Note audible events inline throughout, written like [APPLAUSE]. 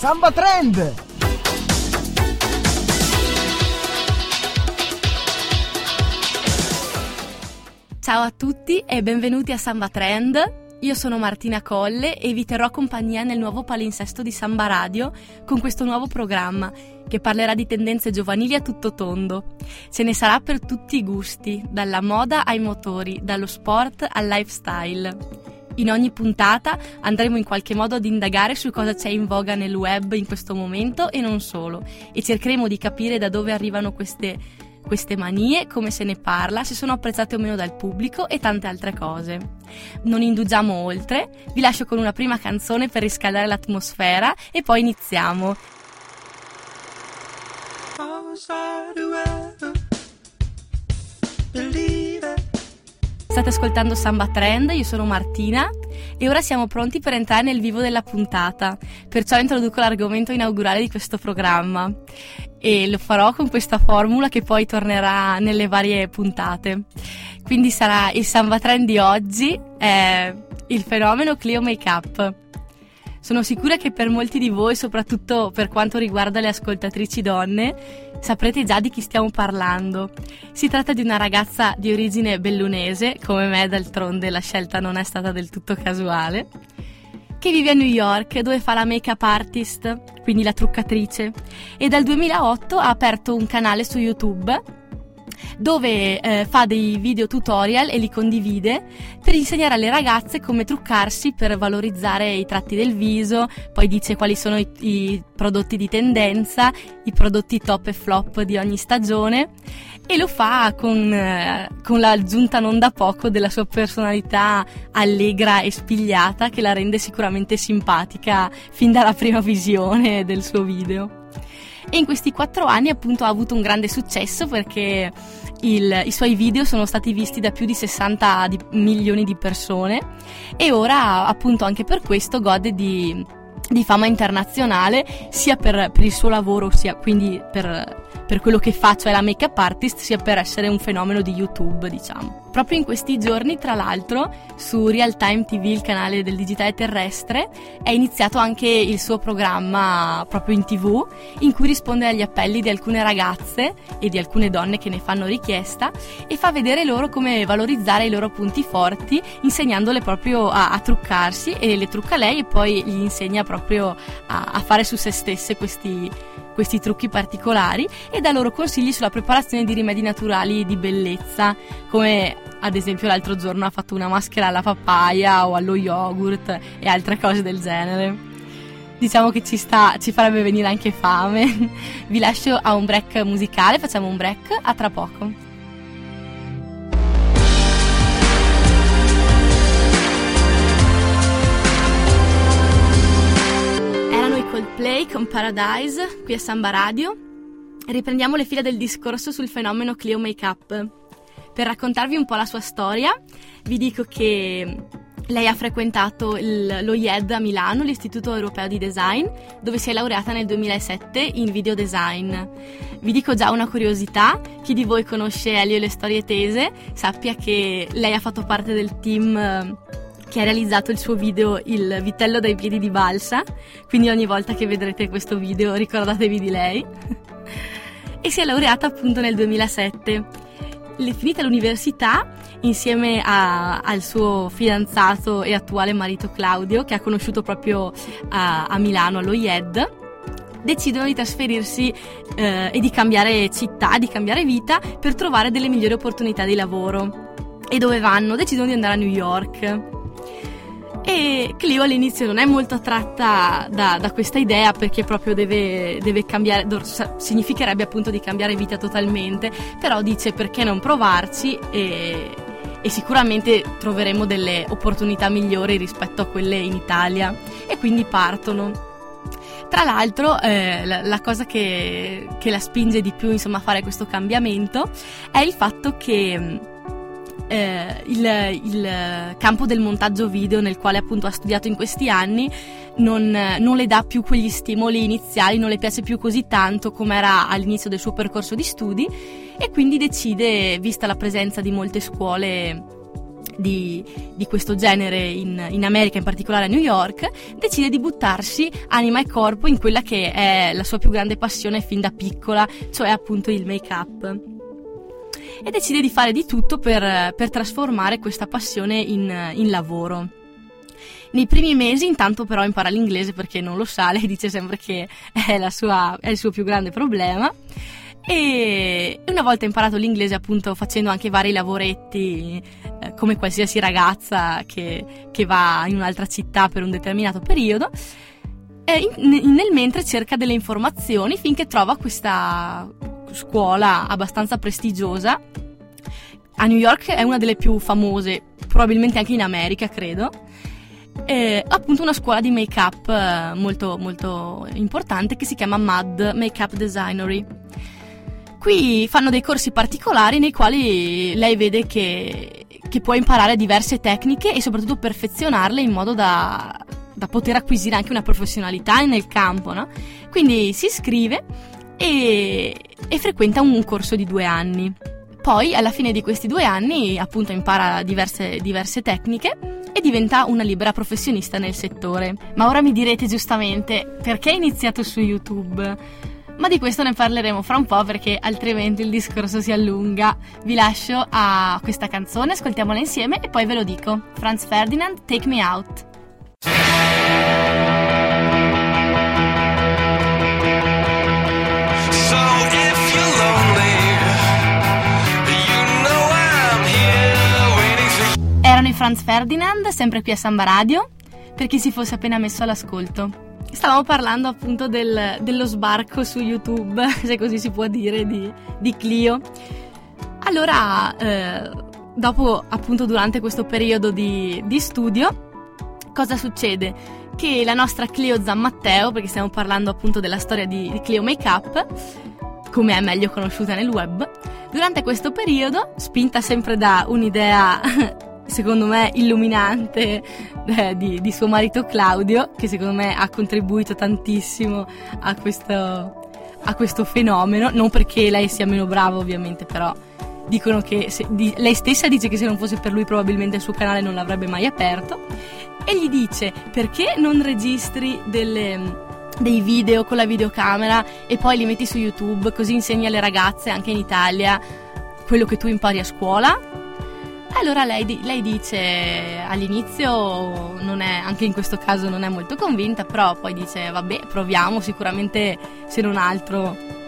Samba Trend! Ciao a tutti e benvenuti a Samba Trend. Io sono Martina Colle e vi terrò compagnia nel nuovo palinsesto di Samba Radio con questo nuovo programma che parlerà di tendenze giovanili a tutto tondo. Ce ne sarà per tutti i gusti, dalla moda ai motori, dallo sport al lifestyle. In ogni puntata andremo in qualche modo ad indagare su cosa c'è in voga nel web in questo momento e non solo, e cercheremo di capire da dove arrivano queste, queste manie, come se ne parla, se sono apprezzate o meno dal pubblico e tante altre cose. Non indugiamo oltre, vi lascio con una prima canzone per riscaldare l'atmosfera e poi iniziamo. State ascoltando Samba Trend, io sono Martina e ora siamo pronti per entrare nel vivo della puntata, perciò introduco l'argomento inaugurale di questo programma e lo farò con questa formula che poi tornerà nelle varie puntate. Quindi sarà il Samba Trend di oggi, è il fenomeno Clio Makeup. Sono sicura che per molti di voi, soprattutto per quanto riguarda le ascoltatrici donne, saprete già di chi stiamo parlando. Si tratta di una ragazza di origine bellunese, come me d'altronde la scelta non è stata del tutto casuale, che vive a New York dove fa la make-up artist, quindi la truccatrice, e dal 2008 ha aperto un canale su YouTube dove eh, fa dei video tutorial e li condivide per insegnare alle ragazze come truccarsi per valorizzare i tratti del viso, poi dice quali sono i, i prodotti di tendenza, i prodotti top e flop di ogni stagione e lo fa con, eh, con l'aggiunta non da poco della sua personalità allegra e spigliata che la rende sicuramente simpatica fin dalla prima visione del suo video. E in questi quattro anni appunto ha avuto un grande successo perché il, i suoi video sono stati visti da più di 60 di, milioni di persone e ora appunto anche per questo gode di, di fama internazionale sia per, per, il suo lavoro sia quindi per, per quello che fa, cioè la make-up artist, sia per essere un fenomeno di YouTube, diciamo. Proprio in questi giorni, tra l'altro, su Real Time TV, il canale del digitale terrestre, è iniziato anche il suo programma proprio in TV, in cui risponde agli appelli di alcune ragazze e di alcune donne che ne fanno richiesta e fa vedere loro come valorizzare i loro punti forti, insegnandole proprio a, a truccarsi e le trucca lei e poi gli insegna proprio a, a fare su se stesse questi questi trucchi particolari e dà loro consigli sulla preparazione di rimedi naturali di bellezza, come ad esempio l'altro giorno ha fatto una maschera alla papaya o allo yogurt e altre cose del genere. Diciamo che ci, sta, ci farebbe venire anche fame. [LAUGHS] Vi lascio a un break musicale, facciamo un break, a tra poco. Con Paradise qui a Samba Radio. Riprendiamo le fila del discorso sul fenomeno Clio Makeup. Per raccontarvi un po' la sua storia, vi dico che lei ha frequentato il, lo IED a Milano, l'Istituto Europeo di Design, dove si è laureata nel 2007 in video design. Vi dico già una curiosità, chi di voi conosce Elio e le storie tese sappia che lei ha fatto parte del team che ha realizzato il suo video Il vitello dai piedi di balsa, quindi ogni volta che vedrete questo video ricordatevi di lei. [LAUGHS] e si è laureata appunto nel 2007. Finita l'università, insieme a, al suo fidanzato e attuale marito Claudio, che ha conosciuto proprio a, a Milano allo IED, decidono di trasferirsi eh, e di cambiare città, di cambiare vita per trovare delle migliori opportunità di lavoro. E dove vanno? Decidono di andare a New York. E Clio all'inizio non è molto attratta da, da questa idea perché proprio deve, deve cambiare, significherebbe appunto di cambiare vita totalmente, però dice perché non provarci e, e sicuramente troveremo delle opportunità migliori rispetto a quelle in Italia e quindi partono. Tra l'altro, eh, la, la, cosa che, che, la spinge di più insomma, a fare questo cambiamento è il fatto che eh, il, il, campo del montaggio video nel quale appunto ha studiato in questi anni non, non, le dà più quegli stimoli iniziali, non le piace più così tanto come era all'inizio del suo percorso di studi e quindi decide, vista la presenza di molte scuole di, di, questo genere in, in, America, in particolare a New York, decide di buttarsi anima e corpo in quella che è la sua più grande passione fin da piccola, cioè appunto il make-up. E decide di fare di tutto per, per trasformare questa passione in, in lavoro. Nei primi mesi intanto però impara l'inglese perché non lo sa, [LAUGHS] lei dice sempre che è, sua, è il suo più grande problema e una volta imparato l'inglese, appunto, facendo anche vari lavoretti, eh, come qualsiasi ragazza che, che, va in un'altra città per un determinato periodo, eh, in, nel mentre cerca delle informazioni finché trova questa scuola abbastanza prestigiosa. A New York è una delle più famose, probabilmente anche in America, credo. È appunto una scuola di make-up eh, molto, molto importante che si chiama MAD Makeup Designery Qui fanno dei corsi particolari nei quali lei vede che, che può imparare diverse tecniche e soprattutto perfezionarle in modo da, da poter acquisire anche una professionalità nel campo. No? Quindi si iscrive e, e frequenta un corso di due anni. Poi alla fine di questi due anni appunto impara diverse, diverse tecniche e diventa una libera professionista nel settore. Ma ora mi direte giustamente perché hai iniziato su YouTube? ma di questo ne parleremo fra un po' perché altrimenti il discorso si allunga. Vi lascio a questa canzone, ascoltiamola insieme e poi ve lo dico. Franz Ferdinand, Take Me Out. Franz Ferdinand, sempre qui a Samba Radio, per chi si fosse appena messo all'ascolto. Stavamo parlando appunto del, dello sbarco su YouTube, [LAUGHS] se così si può dire, di, di Clio. Allora, eh, dopo appunto durante questo periodo di, di studio, cosa succede? Che la nostra Clio Zammatteo, perché stiamo parlando appunto della storia di, di Clio Makeup, come è meglio conosciuta nel web, durante questo periodo, spinta sempre da un'idea [LAUGHS] secondo me illuminante eh, di, di, suo marito Claudio, che secondo me ha contribuito tantissimo a questo, a questo fenomeno, non perché lei sia meno brava ovviamente, però dicono che se, di, lei stessa dice che se non fosse per lui probabilmente il suo canale non l'avrebbe mai aperto. E gli dice perché non registri delle, dei video con la videocamera e poi li metti su YouTube così insegni alle ragazze anche in Italia quello che tu impari a scuola allora lei, lei, dice all'inizio, è, anche in questo caso non è molto convinta, però poi dice vabbè proviamo, sicuramente se non altro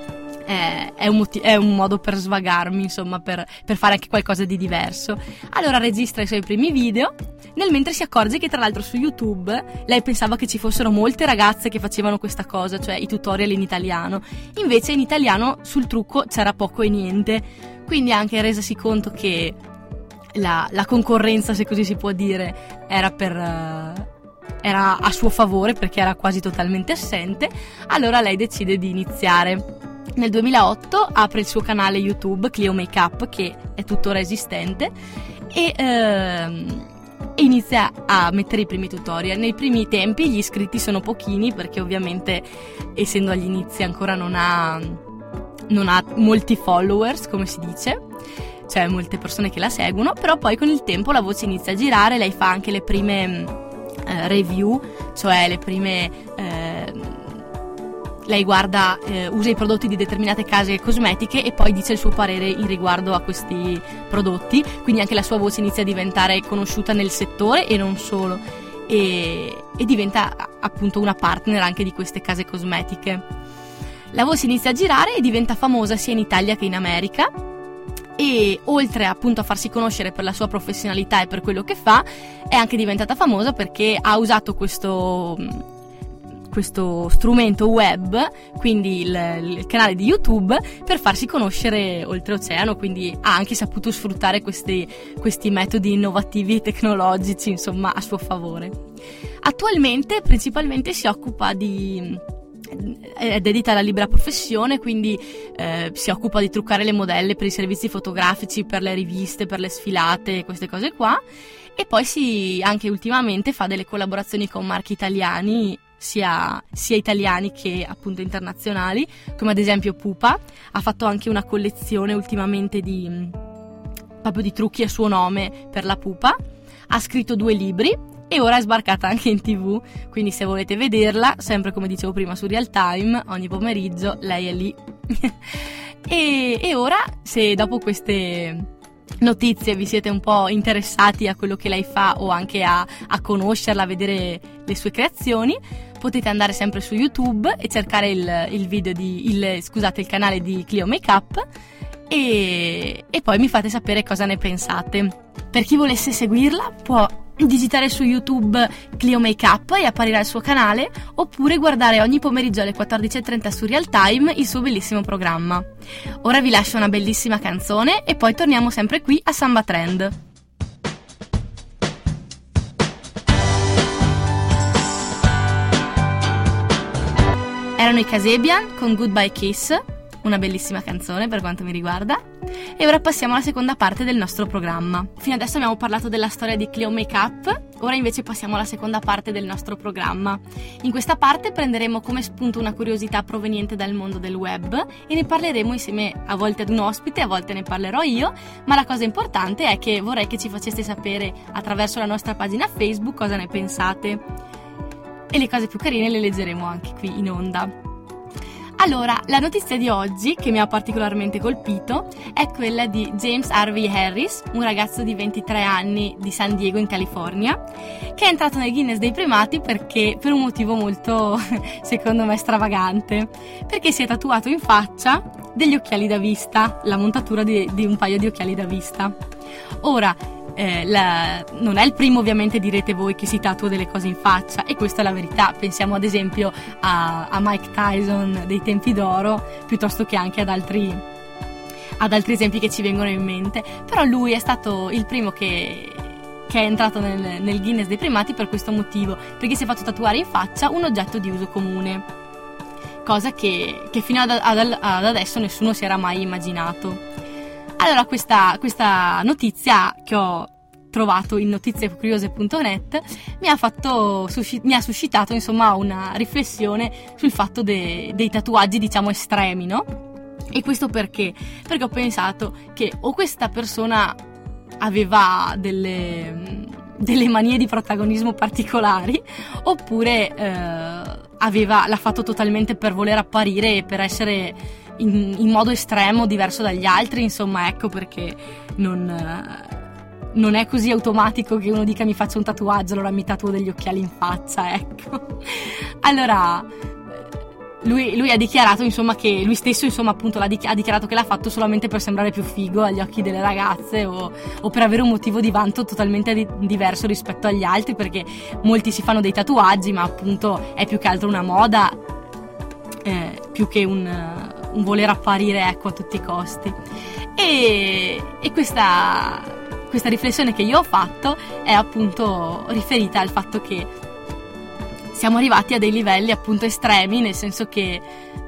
è, è, un, motiv- è un, modo per svagarmi, insomma per, per, fare anche qualcosa di diverso. Allora registra i suoi primi video, nel mentre si accorge che tra l'altro su YouTube lei pensava che ci fossero molte ragazze che facevano questa cosa, cioè i tutorial in italiano, invece in italiano sul trucco c'era poco e niente, quindi anche resasi conto che la, la concorrenza, se così si può dire, era per... Uh, era a suo favore perché era quasi totalmente assente, allora lei decide di iniziare. Nel 2008 apre il suo canale YouTube Clio Makeup che è tuttora esistente e, ehm, inizia a mettere i primi tutorial. Nei primi tempi gli iscritti sono pochini perché ovviamente essendo agli inizi ancora non ha, non ha molti followers come si dice c'è molte persone che la seguono, però poi con il tempo la voce inizia a girare, lei fa anche le prime mm, eh, review, cioè le prime... Eh, lei guarda, eh, usa i prodotti di determinate case cosmetiche e poi dice il suo parere in riguardo a questi prodotti, quindi anche la sua voce inizia a diventare conosciuta nel settore e non solo, e, e diventa appunto una partner anche di queste case cosmetiche. La voce inizia a girare e diventa famosa sia in Italia che in America e oltre appunto a farsi conoscere per la sua professionalità e per quello che fa, è anche diventata famosa perché ha usato questo questo strumento web, quindi il, il, canale di YouTube, per farsi conoscere oltreoceano, quindi ha anche saputo sfruttare questi, questi metodi innovativi e tecnologici, insomma, a suo favore. Attualmente principalmente si occupa di è dedita alla libera professione, quindi eh, si occupa di truccare le modelle per i servizi fotografici, per le riviste, per le sfilate, queste cose qua. E poi si, anche ultimamente fa delle collaborazioni con marchi italiani sia, sia, italiani che appunto internazionali, come ad esempio Pupa, ha fatto anche una collezione ultimamente di, proprio di trucchi a suo nome per la pupa. Ha scritto due libri e ora è sbarcata anche in tv, quindi se volete vederla, sempre come dicevo prima su Real Time, ogni pomeriggio lei è lì. [LAUGHS] e, e ora, se dopo queste notizie vi siete un po' interessati a quello che lei fa o anche a, a conoscerla, a vedere le sue creazioni, potete andare sempre su YouTube e cercare il, il video di, il, scusate, il canale di Clio Makeup e, e poi mi fate sapere cosa ne pensate. Per chi volesse seguirla può digitare su YouTube Clio Makeup e apparirà il suo canale, oppure guardare ogni pomeriggio alle 14.30 su Real Time il suo bellissimo programma. Ora vi lascio una bellissima canzone e poi torniamo sempre qui a Samba Trend. Erano i Casebian con Goodbye Kiss una bellissima canzone per quanto mi riguarda. E ora passiamo alla seconda parte del nostro programma. Fino adesso abbiamo parlato della storia di Cleo Makeup, ora invece passiamo alla seconda parte del nostro programma. In questa parte prenderemo come spunto una curiosità proveniente dal mondo del web e ne parleremo insieme a volte ad un ospite, a volte ne parlerò io, ma la cosa importante è che vorrei che ci faceste sapere attraverso la nostra pagina Facebook cosa ne pensate. E le cose più carine le leggeremo anche qui in onda. Allora, la notizia di oggi che mi ha particolarmente colpito è quella di James Harvey Harris, un ragazzo di 23 anni di San Diego in California, che è entrato nel Guinness dei primati perché per un motivo molto, [LAUGHS] secondo me, stravagante, perché si è tatuato in faccia degli occhiali da vista, la montatura di, di un paio di occhiali da vista. Ora, eh, la, non è il primo ovviamente direte voi che si tatua delle cose in faccia e questa è la verità. Pensiamo ad esempio a, a Mike Tyson dei tempi d'oro piuttosto che anche ad altri, ad altri esempi che ci vengono in mente. Però lui è stato il primo che, che è entrato nel, nel Guinness dei primati per questo motivo perché si è fatto tatuare in faccia un oggetto di uso comune cosa che, che fino ad, ad, ad adesso nessuno si era mai immaginato allora questa, questa notizia che ho trovato in notiziecuriose.net mi ha, fatto, mi ha suscitato insomma una riflessione sul fatto de, dei tatuaggi diciamo estremi, no? E questo perché? Perché ho pensato che o questa persona aveva delle, delle manie di protagonismo particolari oppure eh, aveva, l'ha fatto totalmente per voler apparire e per essere in, in, modo estremo, diverso dagli altri, insomma, ecco perché non, non, è così automatico che uno dica mi faccio un tatuaggio, allora mi tatuo degli occhiali in faccia, [LAUGHS] ecco. Allora, lui, lui, ha dichiarato insomma che lui stesso insomma appunto ha dichiarato che l'ha fatto solamente per sembrare più figo agli occhi delle ragazze o, o per avere un motivo di vanto totalmente di, diverso rispetto agli altri perché molti si fanno dei tatuaggi ma appunto è più che altro una moda eh, più che un, un, voler apparire ecco, a tutti i costi. E, e questa, questa riflessione che io ho fatto è appunto riferita al fatto che siamo arrivati a dei livelli appunto estremi, nel senso che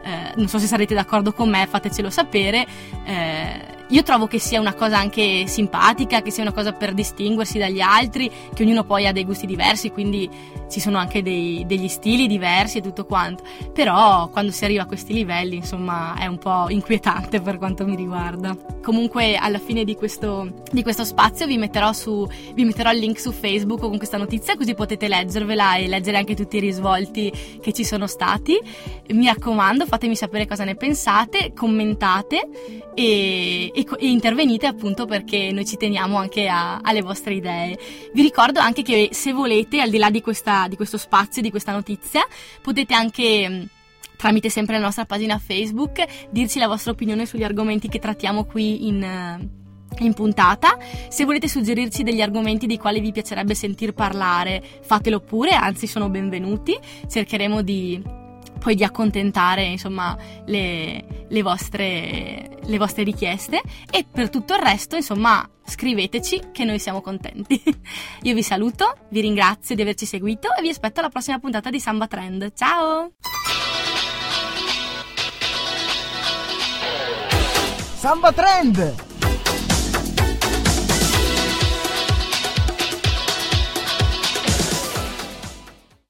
eh, non so se sarete d'accordo con me, fatecelo sapere. Eh, io trovo che sia una cosa anche simpatica, che sia una cosa per distinguersi dagli altri, che ognuno poi ha dei gusti diversi, quindi ci sono anche dei, degli stili diversi e tutto quanto. Però quando si arriva a questi livelli, insomma, è un po' inquietante per quanto mi riguarda. Comunque, alla fine di questo, di questo spazio vi metterò, su, vi metterò il link su Facebook con questa notizia, così potete leggervela e leggere anche tutti i risvolti che ci sono stati. Mi raccomando, fatemi sapere cosa ne pensate, commentate e, e, e intervenite appunto perché noi ci teniamo anche a, alle vostre idee. Vi ricordo anche che se volete, al di là di, questa, di questo spazio, di questa notizia, potete anche tramite sempre la nostra pagina Facebook dirci la vostra opinione sugli argomenti che trattiamo qui in in puntata. Se volete suggerirci degli argomenti di quali vi piacerebbe sentir parlare, fatelo pure, anzi sono benvenuti. Cercheremo di poi di accontentare insomma le, le, vostre, le vostre richieste e per tutto il resto insomma scriveteci che noi siamo contenti. [LAUGHS] Io vi saluto, vi ringrazio di averci seguito e vi aspetto alla prossima puntata di Samba Trend. Ciao! Samba Trend!